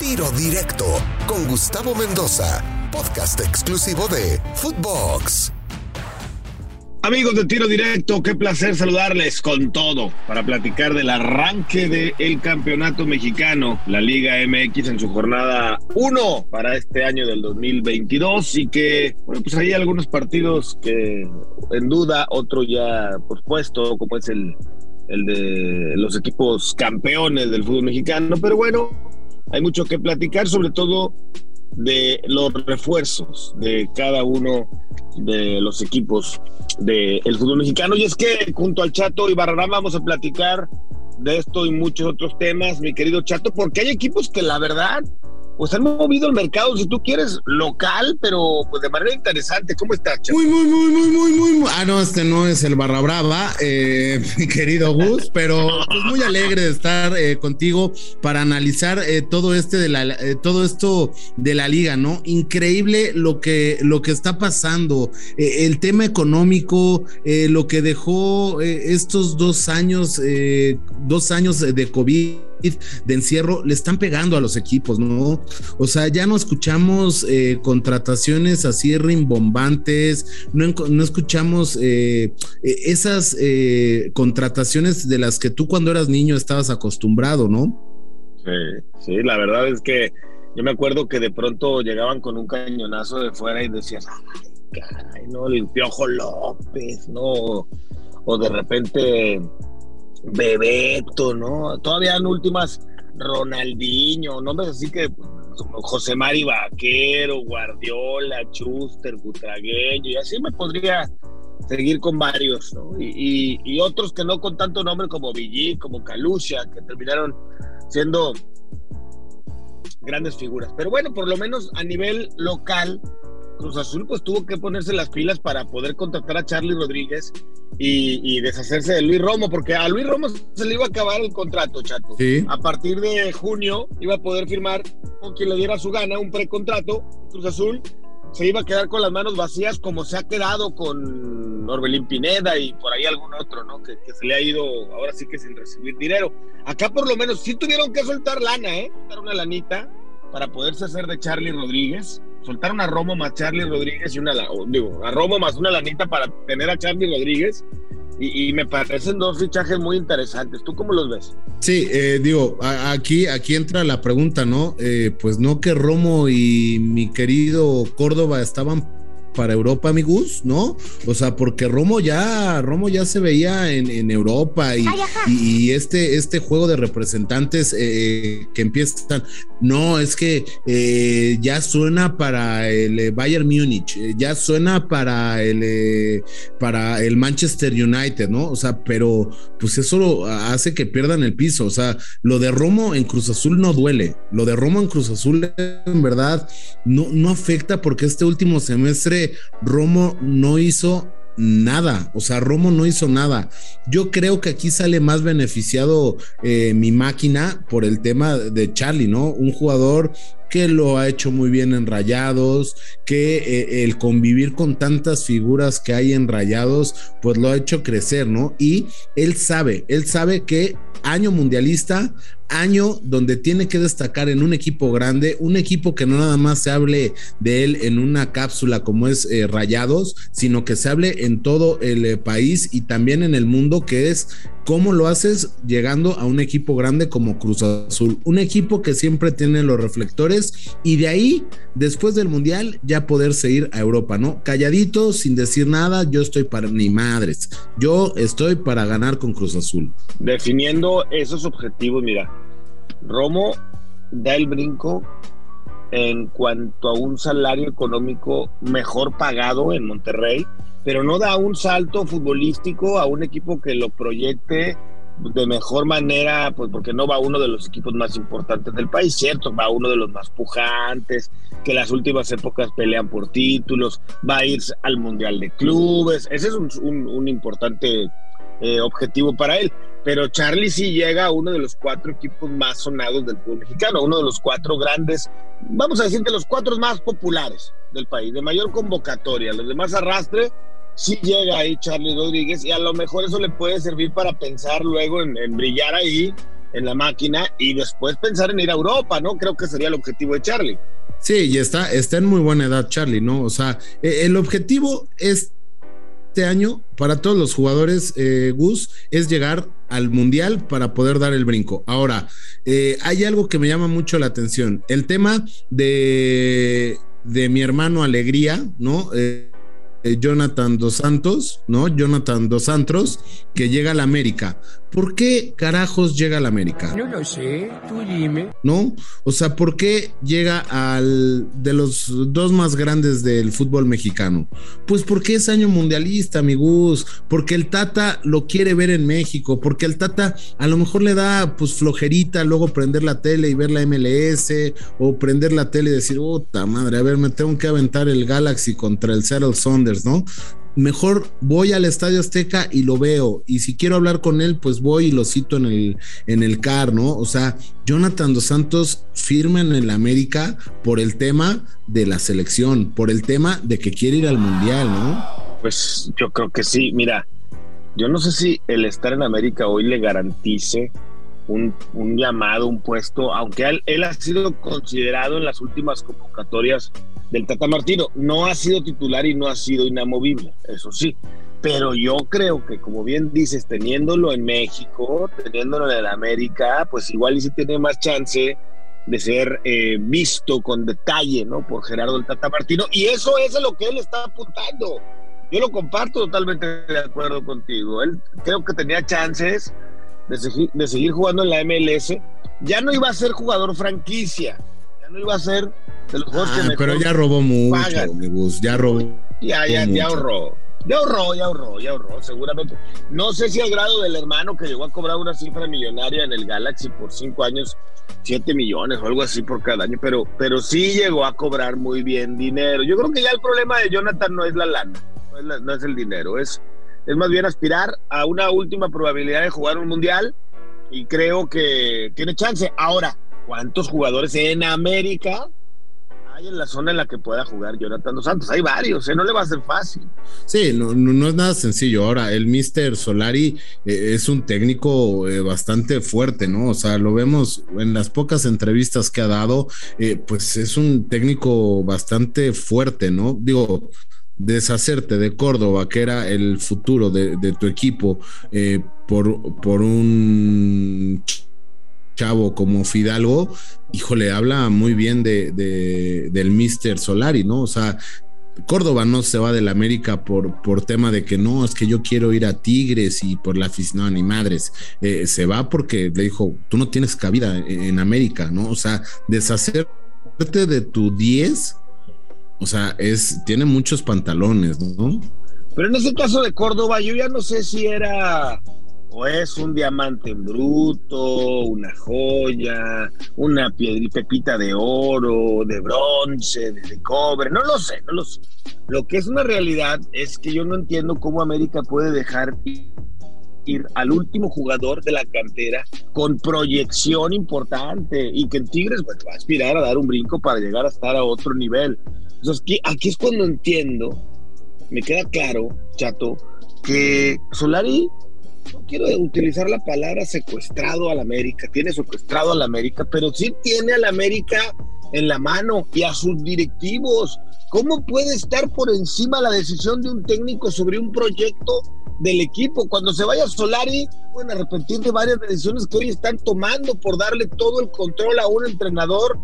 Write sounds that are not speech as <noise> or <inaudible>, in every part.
Tiro Directo con Gustavo Mendoza, podcast exclusivo de Footbox. Amigos de Tiro Directo, qué placer saludarles con todo para platicar del arranque del campeonato mexicano, la Liga MX en su jornada 1 para este año del 2022 y que, bueno, pues hay algunos partidos que en duda, otro ya pospuesto, como es el, el de los equipos campeones del fútbol mexicano, pero bueno, hay mucho que platicar, sobre todo de los refuerzos de cada uno de los equipos del fútbol mexicano. Y es que junto al Chato y Barrarán vamos a platicar de esto y muchos otros temas, mi querido Chato, porque hay equipos que la verdad pues han movido el mercado, si tú quieres, local, pero pues de manera interesante. ¿Cómo estás, Chato? Muy, muy, muy, muy, muy, muy. Ah, no, este no es el Barra Brava, eh, <laughs> mi querido Gus, pero pues muy alegre de estar eh, contigo para analizar eh, todo este de la, todo esto de la liga, ¿no? Increíble lo que, lo que está pasando, el tema económico, lo que dejó estos dos años, dos años de COVID de encierro le están pegando a los equipos, ¿no? O sea, ya no escuchamos eh, contrataciones así rimbombantes, no, no escuchamos eh, e, esas eh, contrataciones de las que tú cuando eras niño estabas acostumbrado, ¿no? Sí, sí, la verdad es que yo me acuerdo que de pronto llegaban con un cañonazo de fuera y decías, ay, caray, ¿no? El Piojo López, ¿no? O de repente Bebeto, ¿no? Todavía en últimas Ronaldinho, nombres así que José Mari Vaquero, Guardiola, Chuster, Butragueño, y así me podría seguir con varios, ¿no? Y, otros que no con tanto nombre como Villi, como Calucha, que terminaron siendo grandes figuras. Pero bueno, por lo menos a nivel local, Cruz Azul pues tuvo que ponerse las pilas para poder contratar a Charlie Rodríguez y, deshacerse de Luis Romo, porque a Luis Romo se le iba a acabar el contrato, chato. A partir de junio iba a poder firmar con quien le diera su gana un precontrato. Cruz Azul se iba a quedar con las manos vacías como se ha quedado con Orbelín Pineda y por ahí algún otro, ¿no? Que, se le ha ido ahora sí que sin recibir dinero. Acá por lo menos sí tuvieron que soltar lana, ¿eh? Soltar una lanita para poderse hacer de Charlie Rodríguez soltaron a Romo más Charlie Rodríguez y una, digo, a Romo más una lanita para tener a Charlie Rodríguez. Y, me parecen dos fichajes muy interesantes. ¿Tú cómo los ves? Sí, eh, digo, aquí, aquí entra la pregunta, ¿no? Eh, pues no que Romo y mi querido Córdoba estaban para Europa, amigos, ¿no? O sea, porque Romo ya, Romo ya se veía en, Europa y, y, este, este juego de representantes eh, que empiezan, no, es que eh, ya suena para el eh, Bayern Múnich, ya suena para el, para el Manchester United, ¿no? O sea, pero pues eso hace que pierdan el piso, o sea, lo de Romo en Cruz Azul no duele, lo de Romo en Cruz Azul en verdad no, no afecta porque este último semestre Romo no hizo nada, o sea, Romo no hizo nada. Yo creo que aquí sale más beneficiado eh, mi máquina por el tema de Charlie, ¿no? Un jugador que lo ha hecho muy bien en Rayados, que eh, el convivir con tantas figuras que hay en Rayados, pues lo ha hecho crecer, ¿no? Y él sabe, él sabe que año mundialista, año donde tiene que destacar en un equipo grande, un equipo que no nada más se hable de él en una cápsula como es eh, Rayados, sino que se hable en todo el eh, país y también en el mundo, que es cómo lo haces llegando a un equipo grande como Cruz Azul, un equipo que siempre tiene los reflectores y de ahí, después del Mundial, ya poder seguir a Europa, ¿no? Calladito, sin decir nada, yo estoy para ni madres, yo estoy para ganar con Cruz Azul. Definiendo esos objetivos, mira, Romo da el brinco en cuanto a un salario económico mejor pagado en Monterrey pero no da un salto futbolístico a un equipo que lo proyecte de mejor manera, pues porque no va uno de los equipos más importantes del país, cierto, va uno de los más pujantes, que las últimas épocas pelean por títulos, va a ir al Mundial de Clubes, ese es un, importante eh, objetivo para él. Pero Charlie sí llega a uno de los cuatro equipos más sonados del fútbol mexicano, uno de los cuatro grandes, vamos a decir, de los cuatro más populares del país, de mayor convocatoria, los demás arrastre, sí llega ahí Charlie Rodríguez y a lo mejor eso le puede servir para pensar luego en, brillar ahí en la máquina y después pensar en ir a Europa, ¿no? Creo que sería el objetivo de Charlie. Sí, y está, está en muy buena edad Charlie, ¿no? O sea, e, el objetivo es este año para todos los jugadores, eh, Gus, es llegar al mundial para poder dar el brinco. Ahora, eh, hay algo que me llama mucho la atención, el tema de, de mi hermano Alegría, ¿no? Eh, Jonathan Dos Santos, ¿no? Jonathan Dos Santos, que llega a la América. ¿Por qué carajos llega a la América? No lo sé, tú dime. ¿No? O sea, ¿por qué llega al de los dos más grandes del fútbol mexicano? Pues porque es año mundialista, amigos, porque el Tata lo quiere ver en México, porque el Tata a lo mejor le da pues flojerita luego prender la tele y ver la MLS o prender la tele y decir, puta madre, a ver, me tengo que aventar el Galaxy contra el Seattle ¿no? mejor voy al Estadio Azteca y lo veo. Y si quiero hablar con él, pues voy y lo cito en el, en el CAR, ¿no? O sea, Jonathan Dos Santos firma en el América por el tema de la selección, por el tema de que quiere ir al Mundial, ¿no? Pues yo creo que sí. Mira, yo no sé si el estar en América hoy le garantice un, llamado, un puesto, aunque él, él ha sido considerado en las últimas convocatorias del Tata Martino. No ha sido titular y no ha sido inamovible, eso sí. Pero yo creo que, como bien dices, teniéndolo en México, teniéndolo en el América, pues igual y si tiene más chance de ser eh, visto con detalle, ¿no? Por Gerardo el Tata Martino. Y eso es a lo que él está apuntando. Yo lo comparto totalmente de acuerdo contigo. Él creo que tenía chances de seguir jugando en la MLS. Ya no iba a ser jugador franquicia, ya no iba a ser de los jugadores ah, Pero ya robó mucho, ya robó. Ya, ya, ya ahorró. Ya ahorró, ya ahorró, ya ahorró, seguramente. No sé si al grado del hermano que llegó a cobrar una cifra millonaria en el Galaxy por cinco años, siete millones o algo así por cada año, pero, pero sí llegó a cobrar muy bien dinero. Yo creo que ya el problema de Jonathan no es la lana, no es, no es el dinero, es, es más bien aspirar a una última probabilidad de jugar un mundial y creo que tiene chance. Ahora, ¿cuántos jugadores en América hay en la zona en la que pueda jugar Jonathan Dos Santos. Hay varios, ¿eh? no le va a ser fácil. Sí, no, no, es nada sencillo. Ahora, el Mister Solari eh, es un técnico eh, bastante fuerte, ¿no? O sea, lo vemos en las pocas entrevistas que ha dado, pues es un técnico bastante fuerte, ¿no? Digo, deshacerte de Córdoba, que era el futuro de, tu equipo, por, por un como Fidalgo, híjole, habla muy bien de, del Mister Solari, ¿no? O sea, Córdoba no se va del América por, por tema de que no, es que yo quiero ir a Tigres y por la afición, no, ni madres. Eh, se va porque le dijo, tú no tienes cabida en América, ¿no? O sea, deshacerte de tu 10, o sea, es, tiene muchos pantalones, ¿no? Pero en ese caso de Córdoba, yo ya no sé si era o es un diamante en bruto, una joya, una pepita de oro, de bronce, de, cobre, no lo sé, no lo sé. Lo que es una realidad es que yo no entiendo cómo América puede dejar ir al último jugador de la cantera con proyección importante y que en Tigres va a aspirar a dar un brinco para llegar a estar a otro nivel. Entonces aquí, aquí es cuando entiendo, me queda claro, chato, que Solari no quiero utilizar la palabra secuestrado al América, tiene secuestrado al América, pero sí tiene al América en la mano y a sus directivos. ¿Cómo puede estar por encima la decisión de un técnico sobre un proyecto del equipo? Cuando se vaya Solari, pueden arrepentir de varias decisiones que hoy están tomando por darle todo el control a un entrenador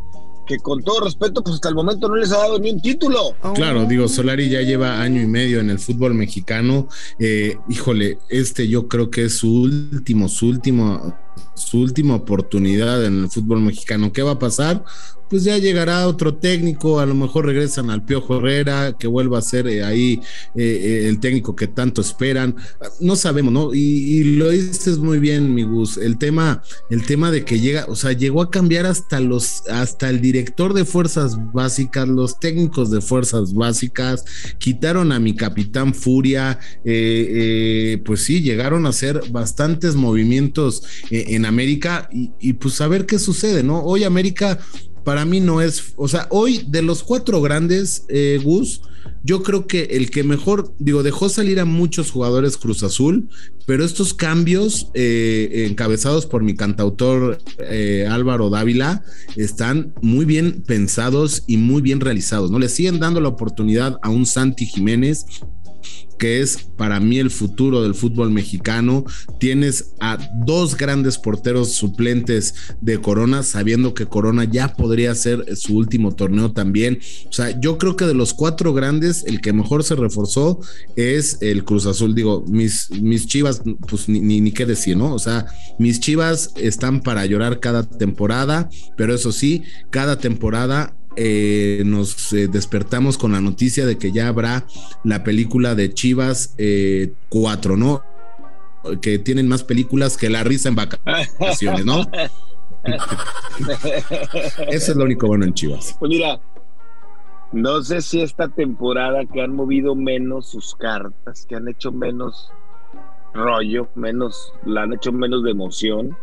que con todo respeto, pues hasta el momento no les ha dado ni un título. Claro, digo, Solari ya lleva año y medio en el fútbol mexicano. Eh, híjole, este yo creo que es su último, su último su última oportunidad en el fútbol mexicano. ¿Qué va a pasar? Pues ya llegará otro técnico, a lo mejor regresan al Piojo Herrera, que vuelva a ser eh, ahí eh, eh, el técnico que tanto esperan. No sabemos, ¿no? Y, lo dices muy bien, mi Gus. El tema, el tema de que llega, o sea, llegó a cambiar hasta los, hasta el director de fuerzas básicas, los técnicos de fuerzas básicas, quitaron a mi capitán Furia, pues sí, llegaron a hacer bastantes movimientos en América y, pues a ver qué sucede, ¿no? Hoy América para mí no es, o sea, hoy de los cuatro grandes, eh, Gus, yo creo que el que mejor, digo, dejó salir a muchos jugadores Cruz Azul, pero estos cambios eh, encabezados por mi cantautor eh, Álvaro Dávila están muy bien pensados y muy bien realizados, ¿no? Le siguen dando la oportunidad a un Santi Jiménez que es para mí el futuro del fútbol mexicano. Tienes a dos grandes porteros suplentes de Corona, sabiendo que Corona ya podría ser su último torneo también. O sea, yo creo que de los cuatro grandes, el que mejor se reforzó es el Cruz Azul. Digo, mis, mis chivas, pues ni, ni qué decir, ¿no? O sea, mis chivas están para llorar cada temporada, pero eso sí, cada temporada eh, nos eh, despertamos con la noticia de que ya habrá la película de Chivas 4, eh, ¿no? Que tienen más películas que la risa en vacaciones, ¿no? <laughs> Eso es lo único bueno en Chivas. Pues mira, no sé si esta temporada que han movido menos sus cartas, que han hecho menos rollo, menos, la han hecho menos de emoción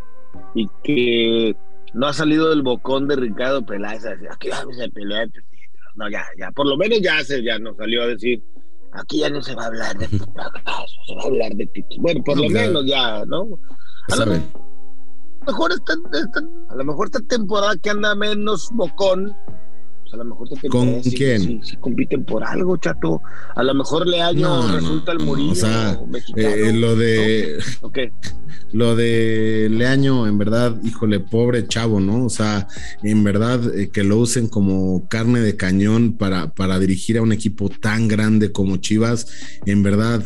y que no ha salido del bocón de Ricardo Peláez a decir, aquí vamos a pelear No, ya, ya, por lo menos ya se, ya nos salió a decir, aquí ya no se va a hablar de <laughs> fracaso, se va a hablar de títulos. Bueno, por lo menos ya, ¿no? A lo, mejor esta, a lo mejor esta temporada que anda menos bocón, pues a lo mejor te ¿Con quién? Si, compiten por algo, chato. A lo mejor Leaño resulta el Murillo. o sea, eh, lo de. <laughs> Lo de Leaño, en verdad, híjole, pobre chavo, ¿no? O sea, en verdad, eh, que lo usen como carne de cañón para, para dirigir a un equipo tan grande como Chivas, en verdad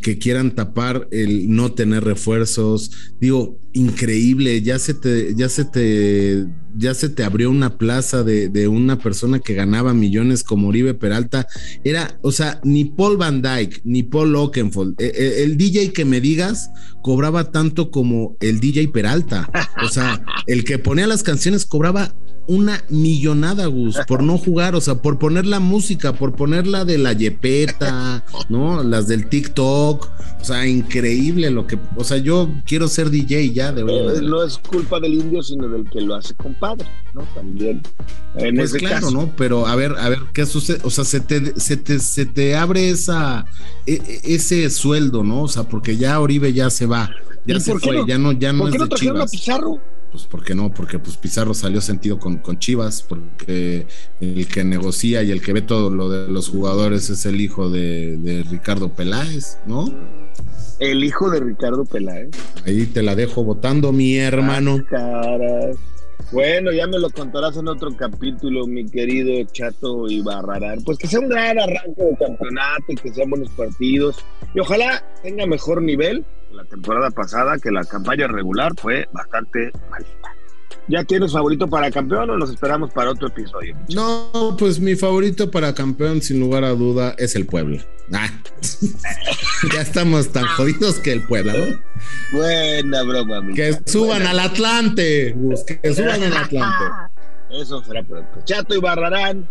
que quieran tapar el no tener refuerzos. Digo, increíble, ya se te, ya se te, ya se te abrió una plaza de, una persona que ganaba millones como Oribe Peralta. Era, o sea, ni Paul Van Dyke, ni Paul Oakenfold. El, e, el, DJ que me digas cobraba tanto como el DJ Peralta. O sea, el que ponía las canciones cobraba una millonada, Gus, por no jugar, o sea, por poner la música, por ponerla de la Yepeta, ¿no? Las del TikTok, o sea, increíble lo que, o sea, yo quiero ser DJ ya, de verdad. no es culpa del indio, sino del que lo hace compadre, ¿no? También. En pues claro, ¿no? Pero a ver, a ver, ¿qué sucede? O sea, se te, se te, se te abre esa, e, e, ese sueldo, ¿no? O sea, porque ya Oribe ya se va, ya se fue, ya no, ya no ¿por qué no trajeron a Pizarro? Pues ¿por qué no? Porque pues Pizarro salió sentido con, con, Chivas, porque el que negocia y el que ve todo lo de los jugadores es el hijo de, Ricardo Peláez, ¿no? El hijo de Ricardo Peláez. Ahí te la dejo votando, mi hermano. Bueno, ya me lo contarás en otro capítulo, mi querido Chato y Barrarán. Pues que sea un gran arranque de campeonato y que sean buenos partidos. Y ojalá tenga mejor nivel la temporada pasada, que la campaña regular fue bastante malita. ¿Ya tienes favorito para campeón o nos esperamos para otro episodio? No, pues mi favorito para campeón, sin lugar a duda, es el Puebla. Ah. <laughs> ya estamos tan jodidos que el Puebla, ¿no? Buena broma, amigo. Que suban al Atlante, que suban al Atlante. <laughs> Eso será pronto. Chato y Barrarán,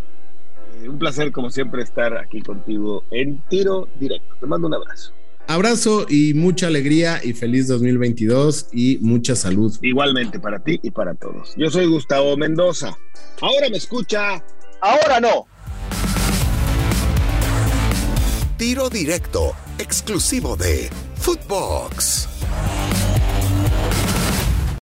eh, un placer como siempre estar aquí contigo en tiro directo. Te mando un abrazo. Abrazo y mucha alegría y feliz 2022 y mucha salud. Igualmente para ti y para todos. Yo soy Gustavo Mendoza. Ahora me escucha, ahora no. Tiro directo, exclusivo de Footbox.